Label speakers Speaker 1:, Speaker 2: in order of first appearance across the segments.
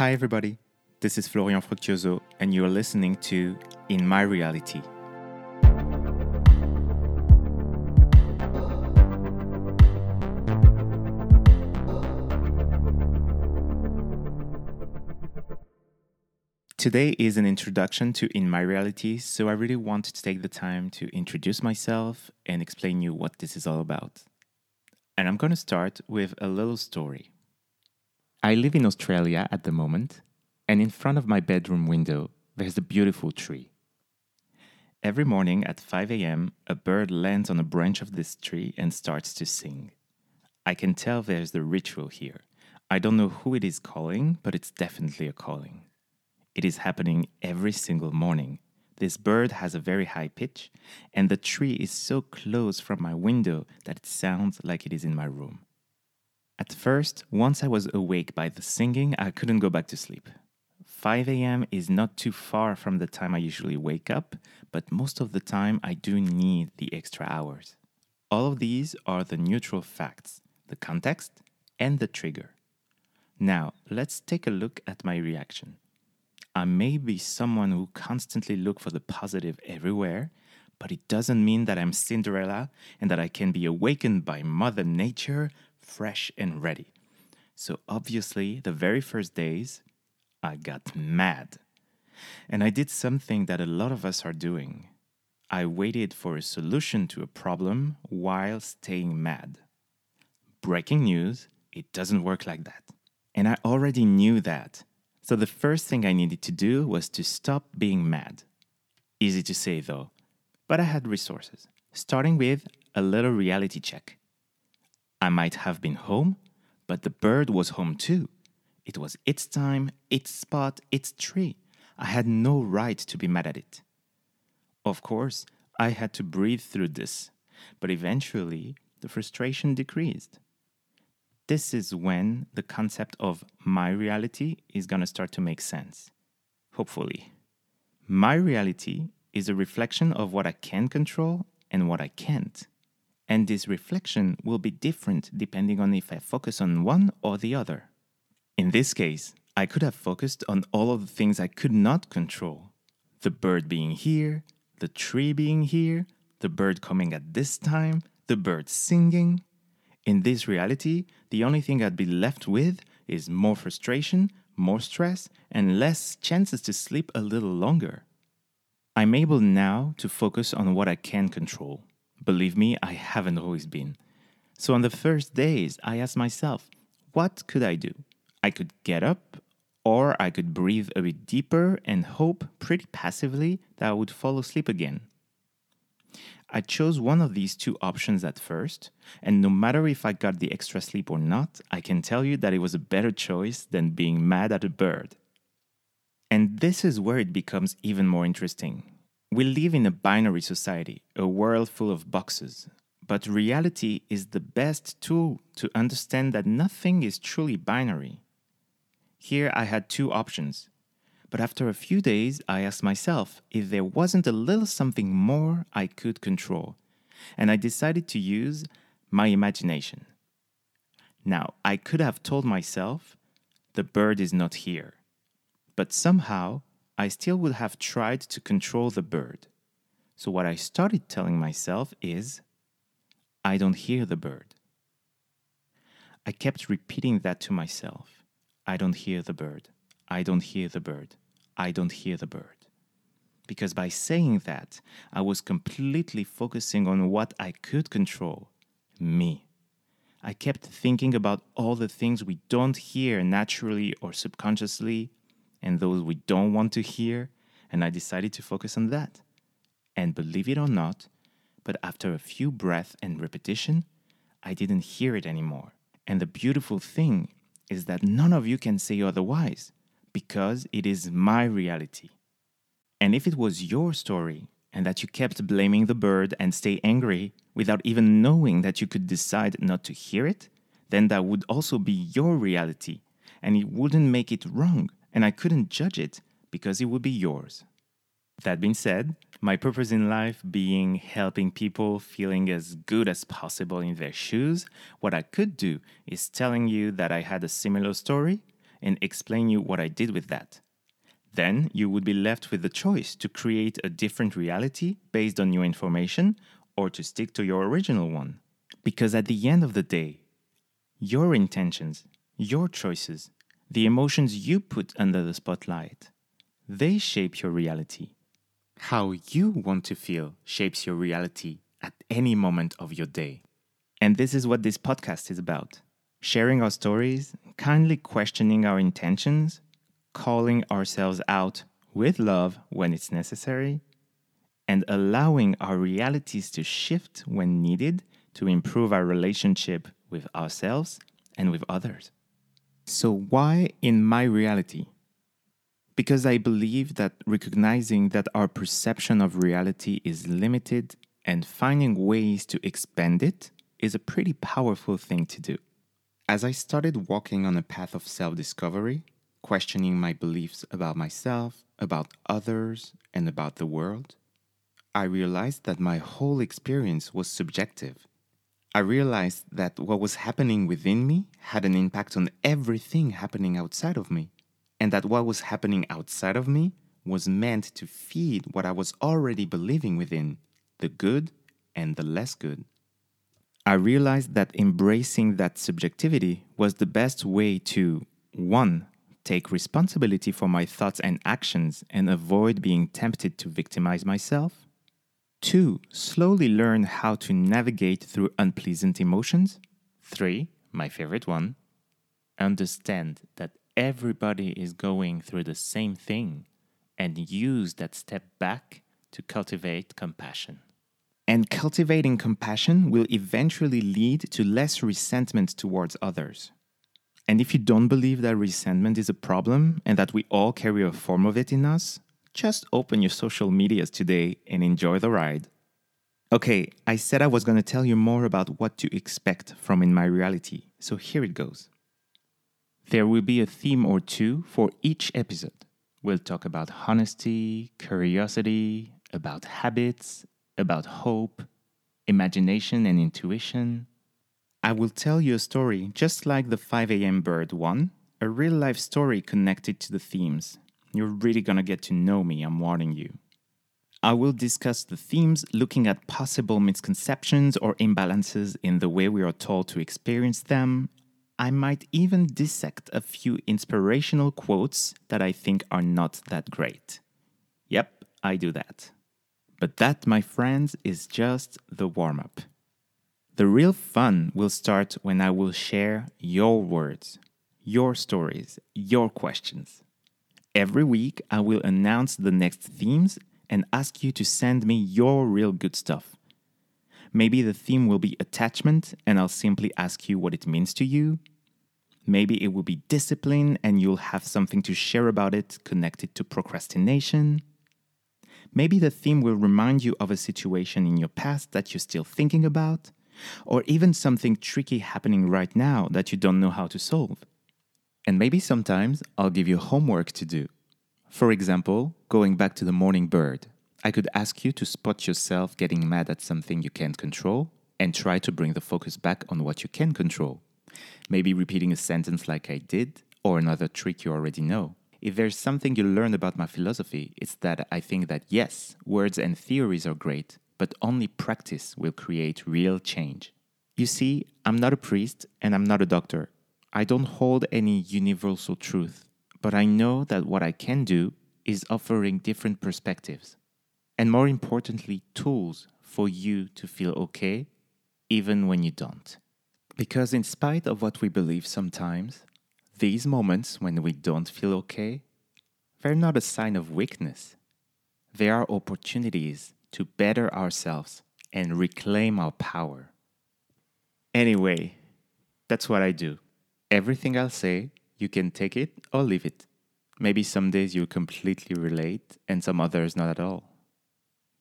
Speaker 1: Hi, everybody. This is Florian Fructuoso, and you're listening to In My Reality. Today is an introduction to In My Reality, so I really wanted to take the time to introduce myself and explain you what this is all about. And I'm going to start with a little story. I live in Australia at the moment, and in front of my bedroom window, there's a beautiful tree. Every morning at 5 a.m., a bird lands on a branch of this tree and starts to sing. I can tell there's the ritual here. I don't know who it is calling, but it's definitely a calling. It is happening every single morning. This bird has a very high pitch, and the tree is so close from my window that it sounds like it is in my room. At first, once I was awake by the singing, I couldn't go back to sleep. 5 a.m. is not too far from the time I usually wake up, but most of the time I do need the extra hours. All of these are the neutral facts, the context, and the trigger. Now, let's take a look at my reaction. I may be someone who constantly look for the positive everywhere, but it doesn't mean that I'm Cinderella and that I can be awakened by Mother Nature fresh and ready. So obviously, the very first days, I got mad. And I did something that a lot of us are doing. I waited for a solution to a problem while staying mad. Breaking news, it doesn't work like that. And I already knew that. So the first thing I needed to do was to stop being mad. Easy to say though, but I had resources, starting with a little reality check. I might have been home, but the bird was home too. It was its time, its spot, its tree. I had no right to be mad at it. Of course, I had to breathe through this, but eventually the frustration decreased. This is when the concept of my reality is going to start to make sense. Hopefully. My reality is a reflection of what I can control and what I can't. And this reflection will be different depending on if I focus on one or the other. In this case, I could have focused on all of the things I could not control the bird being here, the tree being here, the bird coming at this time, the bird singing. In this reality, the only thing I'd be left with is more frustration, more stress, and less chances to sleep a little longer. I'm able now to focus on what I can control. Believe me, I haven't always been. So on the first days, I asked myself, what could I do? I could get up, or I could breathe a bit deeper and hope pretty passively that I would fall asleep again. I chose one of these two options at first, and no matter if I got the extra sleep or not, I can tell you that it was a better choice than being mad at a bird. And this is where it becomes even more interesting. We live in a binary society, a world full of boxes. But reality is the best tool to understand that nothing is truly binary. Here I had two options. But after a few days, I asked myself if there wasn't a little something more I could control. And I decided to use my imagination. Now, I could have told myself, the bird is not here. But somehow, I still would have tried to control the bird. So, what I started telling myself is, I don't hear the bird. I kept repeating that to myself I don't hear the bird. I don't hear the bird. I don't hear the bird. Because by saying that, I was completely focusing on what I could control me. I kept thinking about all the things we don't hear naturally or subconsciously and those we don't want to hear, and I decided to focus on that. And believe it or not, but after a few breaths and repetition, I didn't hear it anymore. And the beautiful thing is that none of you can say otherwise, because it is my reality. And if it was your story, and that you kept blaming the bird and stay angry without even knowing that you could decide not to hear it, then that would also be your reality, and it wouldn't make it wrong and I couldn't judge it because it would be yours. That being said, my purpose in life being helping people feeling as good as possible in their shoes, what I could do is telling you that I had a similar story and explain you what I did with that. Then you would be left with the choice to create a different reality based on new information or to stick to your original one. Because at the end of the day, your intentions, your choices, the emotions you put under the spotlight, they shape your reality. How you want to feel shapes your reality at any moment of your day. And this is what this podcast is about sharing our stories, kindly questioning our intentions, calling ourselves out with love when it's necessary, and allowing our realities to shift when needed to improve our relationship with ourselves and with others. So, why in my reality? Because I believe that recognizing that our perception of reality is limited and finding ways to expand it is a pretty powerful thing to do. As I started walking on a path of self discovery, questioning my beliefs about myself, about others, and about the world, I realized that my whole experience was subjective. I realized that what was happening within me had an impact on everything happening outside of me, and that what was happening outside of me was meant to feed what I was already believing within the good and the less good. I realized that embracing that subjectivity was the best way to 1 take responsibility for my thoughts and actions and avoid being tempted to victimize myself. Two, slowly learn how to navigate through unpleasant emotions. Three, my favorite one, understand that everybody is going through the same thing and use that step back to cultivate compassion. And cultivating compassion will eventually lead to less resentment towards others. And if you don't believe that resentment is a problem and that we all carry a form of it in us, just open your social medias today and enjoy the ride. Okay, I said I was going to tell you more about what to expect from In My Reality, so here it goes. There will be a theme or two for each episode. We'll talk about honesty, curiosity, about habits, about hope, imagination, and intuition, I will tell you a story just like the 5 a.m. bird one, a real life story connected to the themes. You're really gonna get to know me, I'm warning you. I will discuss the themes looking at possible misconceptions or imbalances in the way we are told to experience them. I might even dissect a few inspirational quotes that I think are not that great. Yep, I do that. But that, my friends, is just the warm up. The real fun will start when I will share your words, your stories, your questions. Every week, I will announce the next themes and ask you to send me your real good stuff. Maybe the theme will be attachment, and I'll simply ask you what it means to you. Maybe it will be discipline, and you'll have something to share about it connected to procrastination. Maybe the theme will remind you of a situation in your past that you're still thinking about or even something tricky happening right now that you don't know how to solve. And maybe sometimes I'll give you homework to do. For example, going back to the morning bird, I could ask you to spot yourself getting mad at something you can't control and try to bring the focus back on what you can control. Maybe repeating a sentence like I did, or another trick you already know. If there's something you learn about my philosophy, it's that I think that yes, words and theories are great, but only practice will create real change. You see, I'm not a priest and I'm not a doctor. I don't hold any universal truth, but I know that what I can do is offering different perspectives. And more importantly, tools for you to feel okay even when you don't. Because, in spite of what we believe sometimes, these moments when we don't feel okay, they're not a sign of weakness. They are opportunities to better ourselves and reclaim our power. Anyway, that's what I do. Everything I'll say, you can take it or leave it. Maybe some days you'll completely relate and some others not at all.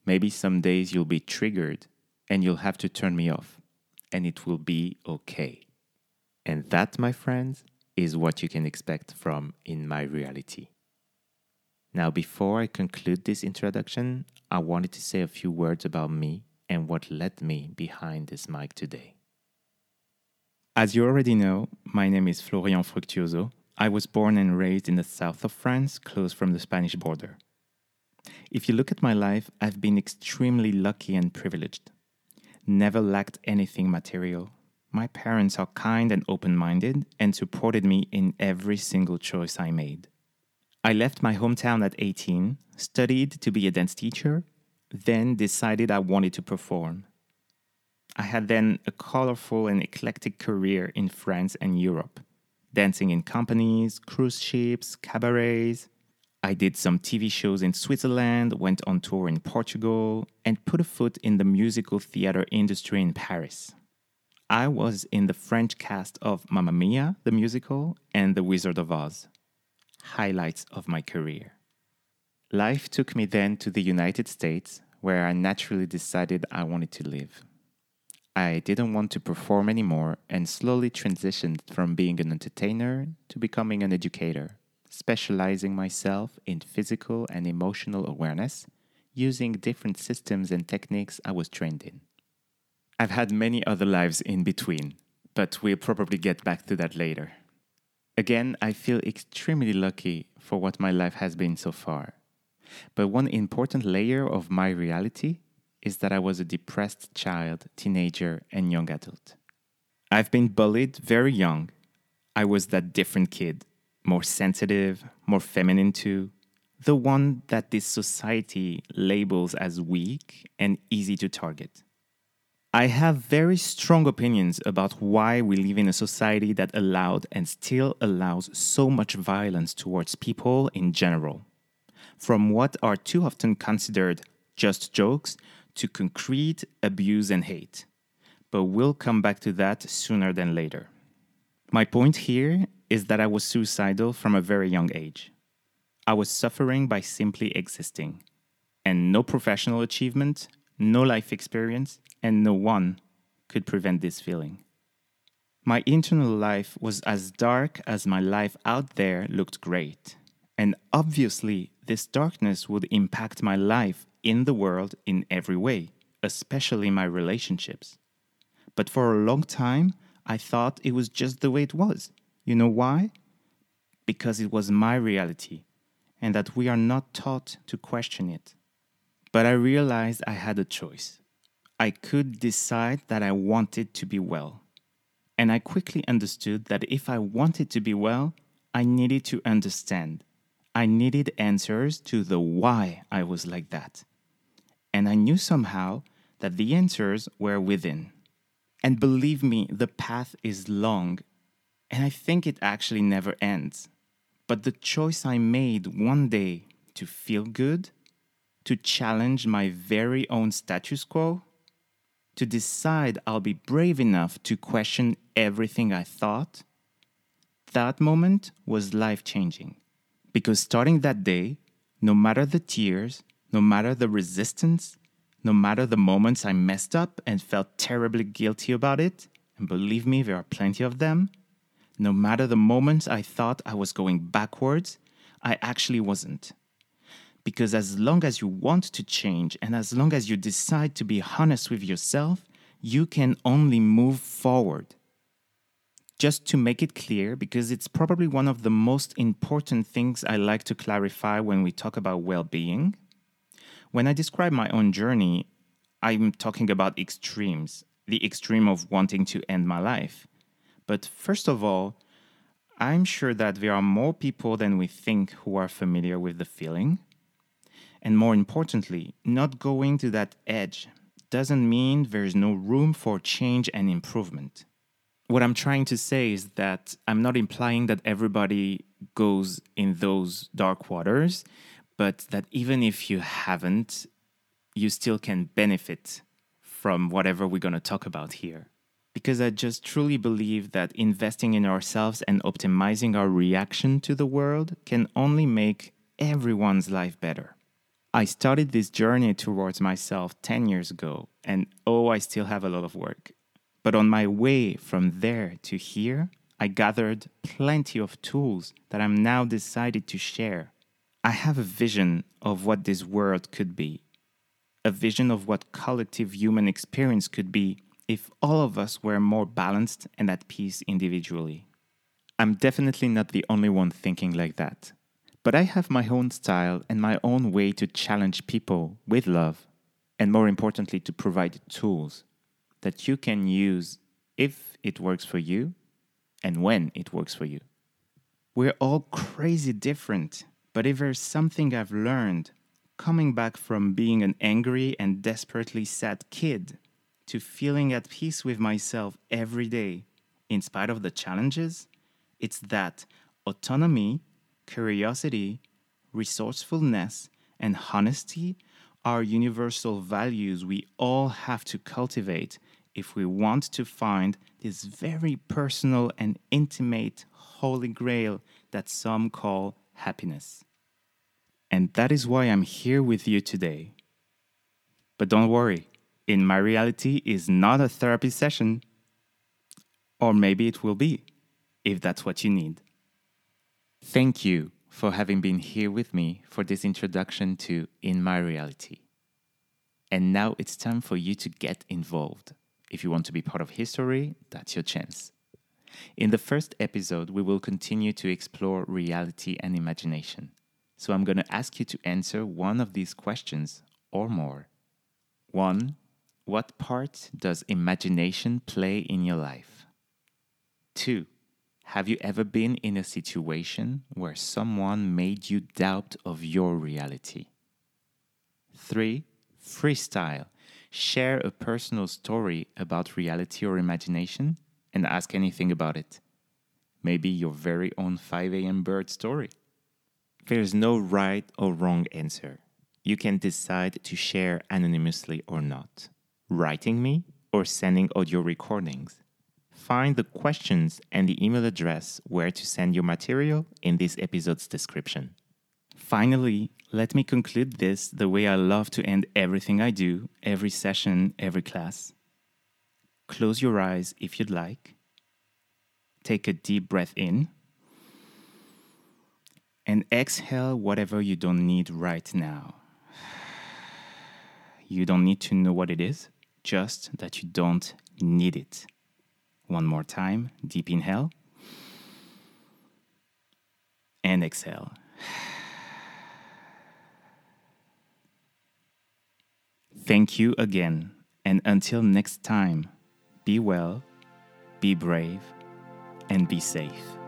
Speaker 1: Maybe some days you'll be triggered and you'll have to turn me off, and it will be okay. And that, my friends, is what you can expect from In My Reality. Now, before I conclude this introduction, I wanted to say a few words about me and what led me behind this mic today. As you already know, my name is Florian Fructuoso. I was born and raised in the south of France, close from the Spanish border. If you look at my life, I've been extremely lucky and privileged. Never lacked anything material. My parents are kind and open minded and supported me in every single choice I made. I left my hometown at 18, studied to be a dance teacher, then decided I wanted to perform. I had then a colorful and eclectic career in France and Europe dancing in companies, cruise ships, cabarets. I did some TV shows in Switzerland, went on tour in Portugal, and put a foot in the musical theater industry in Paris. I was in the French cast of Mamma Mia, the musical, and The Wizard of Oz. Highlights of my career. Life took me then to the United States, where I naturally decided I wanted to live. I didn't want to perform anymore and slowly transitioned from being an entertainer to becoming an educator, specializing myself in physical and emotional awareness using different systems and techniques I was trained in. I've had many other lives in between, but we'll probably get back to that later. Again, I feel extremely lucky for what my life has been so far. But one important layer of my reality is that I was a depressed child, teenager, and young adult. I've been bullied very young. I was that different kid, more sensitive, more feminine too, the one that this society labels as weak and easy to target. I have very strong opinions about why we live in a society that allowed and still allows so much violence towards people in general. From what are too often considered just jokes to concrete abuse and hate. But we'll come back to that sooner than later. My point here is that I was suicidal from a very young age. I was suffering by simply existing, and no professional achievement, no life experience, and no one could prevent this feeling. My internal life was as dark as my life out there looked great. And obviously, this darkness would impact my life in the world in every way, especially my relationships. But for a long time, I thought it was just the way it was. You know why? Because it was my reality, and that we are not taught to question it. But I realized I had a choice. I could decide that I wanted to be well. And I quickly understood that if I wanted to be well, I needed to understand. I needed answers to the why I was like that and I knew somehow that the answers were within. And believe me, the path is long, and I think it actually never ends. But the choice I made one day to feel good, to challenge my very own status quo, to decide I'll be brave enough to question everything I thought, that moment was life changing. Because starting that day, no matter the tears, no matter the resistance, no matter the moments I messed up and felt terribly guilty about it, and believe me, there are plenty of them, no matter the moments I thought I was going backwards, I actually wasn't. Because as long as you want to change and as long as you decide to be honest with yourself, you can only move forward. Just to make it clear, because it's probably one of the most important things I like to clarify when we talk about well being when I describe my own journey, I'm talking about extremes, the extreme of wanting to end my life. But first of all, I'm sure that there are more people than we think who are familiar with the feeling. And more importantly, not going to that edge doesn't mean there's no room for change and improvement. What I'm trying to say is that I'm not implying that everybody goes in those dark waters but that even if you haven't, you still can benefit from whatever we're going to talk about here. Because I just truly believe that investing in ourselves and optimizing our reaction to the world can only make everyone's life better. I started this journey towards myself 10 years ago, and oh, I still have a lot of work. But on my way from there to here, I gathered plenty of tools that I'm now decided to share I have a vision of what this world could be, a vision of what collective human experience could be if all of us were more balanced and at peace individually. I'm definitely not the only one thinking like that. But I have my own style and my own way to challenge people with love, and more importantly, to provide tools that you can use if it works for you and when it works for you. We're all crazy different, but if there's something I've learned coming back from being an angry and desperately sad kid to feeling at peace with myself every day, in spite of the challenges, it's that autonomy, curiosity, resourcefulness, and honesty are universal values we all have to cultivate if we want to find this very personal and intimate holy grail that some call happiness. And that is why I'm here with you today. But don't worry, in my reality is not a therapy session. Or maybe it will be, if that's what you need. Thank you for having been here with me for this introduction to In My Reality. And now it's time for you to get involved. If you want to be part of history, that's your chance. In the first episode, we will continue to explore reality and imagination. So I'm going to ask you to answer one of these questions or more. One, what part does imagination play in your life? Two, have you ever been in a situation where someone made you doubt of your reality? Three, freestyle. Share a personal story about reality or imagination and ask anything about it. Maybe your very own 5 a.m. bird story. There's no right or wrong answer. You can decide to share anonymously or not, writing me or sending audio recordings. Find the questions and the email address where to send your material in this episode's description. Finally, let me conclude this the way I love to end everything I do, every session, every class. Close your eyes if you'd like. Take a deep breath in and exhale whatever you don't need right now. You don't need to know what it is, just that you don't need it. One more time, deep inhale and exhale. Thank you again, and until next time, be well, be brave, and be safe.